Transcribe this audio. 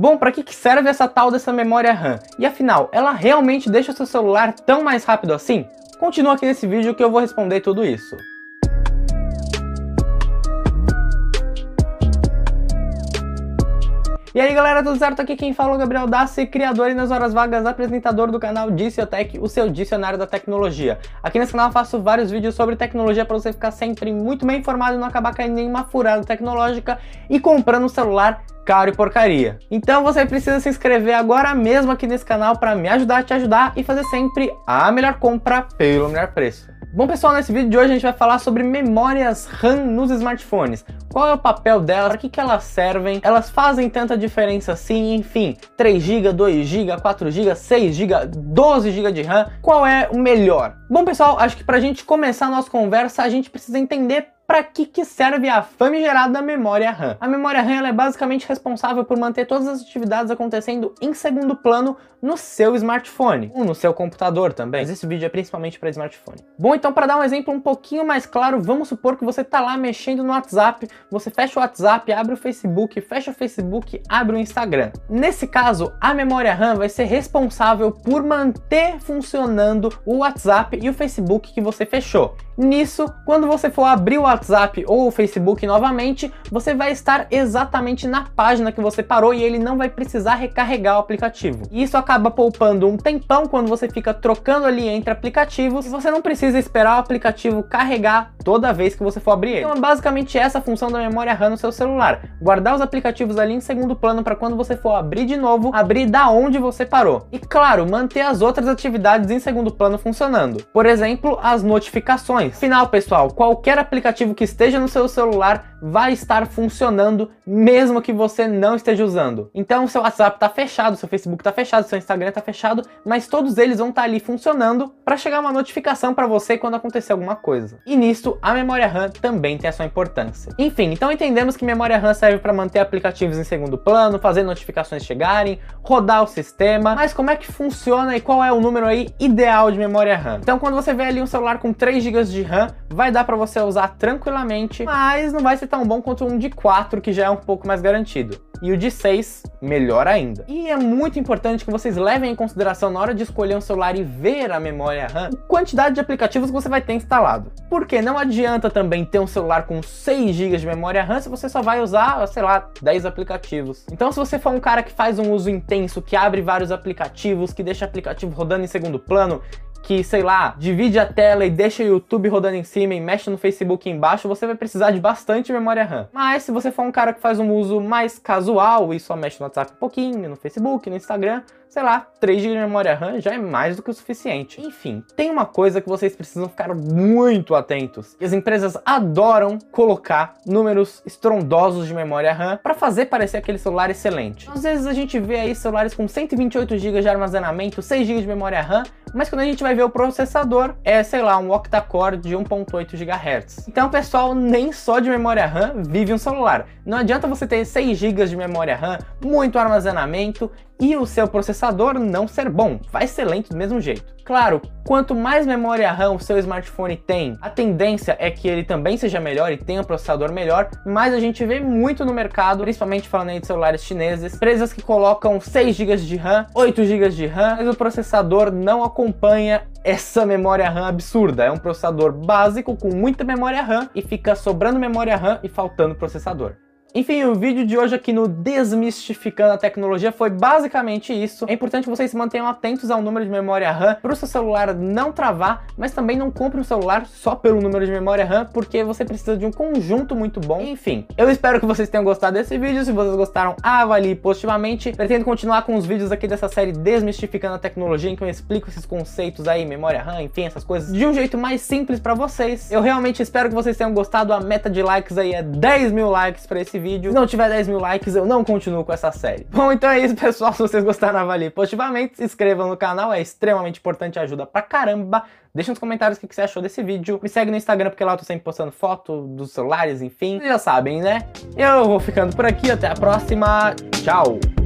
Bom, para que serve essa tal dessa memória RAM? E afinal, ela realmente deixa seu celular tão mais rápido assim? Continua aqui nesse vídeo que eu vou responder tudo isso. E aí galera, tudo certo? Aqui quem fala é o Gabriel Dassi, criador e nas horas vagas apresentador do canal Diciotech, o seu dicionário da tecnologia. Aqui nesse canal eu faço vários vídeos sobre tecnologia para você ficar sempre muito bem informado e não acabar caindo em nenhuma furada tecnológica e comprando um celular caro e porcaria. Então você precisa se inscrever agora mesmo aqui nesse canal para me ajudar a te ajudar e fazer sempre a melhor compra pelo melhor preço. Bom pessoal, nesse vídeo de hoje a gente vai falar sobre memórias RAM nos smartphones. Qual é o papel delas, para que, que elas servem, elas fazem tanta diferença assim, enfim, 3GB, 2GB, 4GB, 6GB, 12GB de RAM, qual é o melhor? Bom pessoal, acho que para a gente começar a nossa conversa a gente precisa entender para que, que serve a famigerada memória RAM? A memória RAM é basicamente responsável por manter todas as atividades acontecendo em segundo plano no seu smartphone, ou no seu computador também, mas esse vídeo é principalmente para smartphone. Bom, então para dar um exemplo um pouquinho mais claro, vamos supor que você está lá mexendo no WhatsApp, você fecha o WhatsApp, abre o Facebook, fecha o Facebook, abre o Instagram. Nesse caso, a memória RAM vai ser responsável por manter funcionando o WhatsApp e o Facebook que você fechou. Nisso, quando você for abrir o WhatsApp ou o Facebook novamente, você vai estar exatamente na página que você parou e ele não vai precisar recarregar o aplicativo. Isso acaba poupando um tempão quando você fica trocando ali entre aplicativos e você não precisa esperar o aplicativo carregar toda vez que você for abrir ele. Então é basicamente essa a função da memória RAM no seu celular, guardar os aplicativos ali em segundo plano para quando você for abrir de novo, abrir da onde você parou. E claro, manter as outras atividades em segundo plano funcionando. Por exemplo, as notificações Final, pessoal, qualquer aplicativo que esteja no seu celular vai estar funcionando mesmo que você não esteja usando. Então, seu WhatsApp está fechado, seu Facebook está fechado, seu Instagram está fechado, mas todos eles vão estar tá ali funcionando para chegar uma notificação para você quando acontecer alguma coisa. E nisso, a memória RAM também tem a sua importância. Enfim, então entendemos que memória RAM serve para manter aplicativos em segundo plano, fazer notificações chegarem, rodar o sistema, mas como é que funciona e qual é o número aí ideal de memória RAM? Então, quando você vê ali um celular com 3 GB de RAM, vai dar para você usar tranquilamente, mas não vai ser tão bom quanto um de 4, que já é um pouco mais garantido. E o de 6, melhor ainda. E é muito importante que vocês levem em consideração na hora de escolher um celular e ver a memória RAM, a quantidade de aplicativos que você vai ter instalado. Porque não adianta também ter um celular com 6 GB de memória RAM se você só vai usar, sei lá, 10 aplicativos. Então se você for um cara que faz um uso intenso, que abre vários aplicativos, que deixa aplicativo rodando em segundo plano, que, sei lá, divide a tela e deixa o YouTube rodando em cima e mexe no Facebook embaixo, você vai precisar de bastante memória RAM. Mas se você for um cara que faz um uso mais casual e só mexe no WhatsApp um pouquinho, no Facebook, no Instagram, sei lá, 3 GB de memória RAM já é mais do que o suficiente. Enfim, tem uma coisa que vocês precisam ficar muito atentos. As empresas adoram colocar números estrondosos de memória RAM para fazer parecer aquele celular excelente. Às vezes a gente vê aí celulares com 128 GB de armazenamento, 6 GB de memória RAM, mas quando a gente vai ver o processador, é, sei lá, um octa-core de 1.8 GHz. Então, pessoal, nem só de memória RAM vive um celular. Não adianta você ter 6 GB de memória RAM, muito armazenamento e o seu processador não ser bom, vai ser lento do mesmo jeito. Claro, quanto mais memória RAM o seu smartphone tem, a tendência é que ele também seja melhor e tenha um processador melhor, mas a gente vê muito no mercado, principalmente falando aí de celulares chineses, empresas que colocam 6 GB de RAM, 8 GB de RAM, mas o processador não acompanha essa memória RAM absurda. É um processador básico com muita memória RAM e fica sobrando memória RAM e faltando processador. Enfim, o vídeo de hoje aqui no Desmistificando a Tecnologia foi basicamente isso. É importante que vocês se mantenham atentos ao número de memória RAM para o seu celular não travar, mas também não compre um celular só pelo número de memória RAM, porque você precisa de um conjunto muito bom. Enfim, eu espero que vocês tenham gostado desse vídeo. Se vocês gostaram, avalie positivamente. Pretendo continuar com os vídeos aqui dessa série Desmistificando a Tecnologia, em que eu explico esses conceitos aí, memória RAM, enfim, essas coisas, de um jeito mais simples para vocês. Eu realmente espero que vocês tenham gostado. A meta de likes aí é 10 mil likes para esse vídeo. Se não tiver 10 mil likes, eu não continuo com essa série. Bom, então é isso, pessoal. Se vocês gostaram, avalie positivamente, se inscrevam no canal, é extremamente importante, ajuda pra caramba. Deixa nos comentários o que você achou desse vídeo. Me segue no Instagram, porque lá eu tô sempre postando foto dos celulares, enfim. Vocês já sabem, né? Eu vou ficando por aqui, até a próxima. Tchau!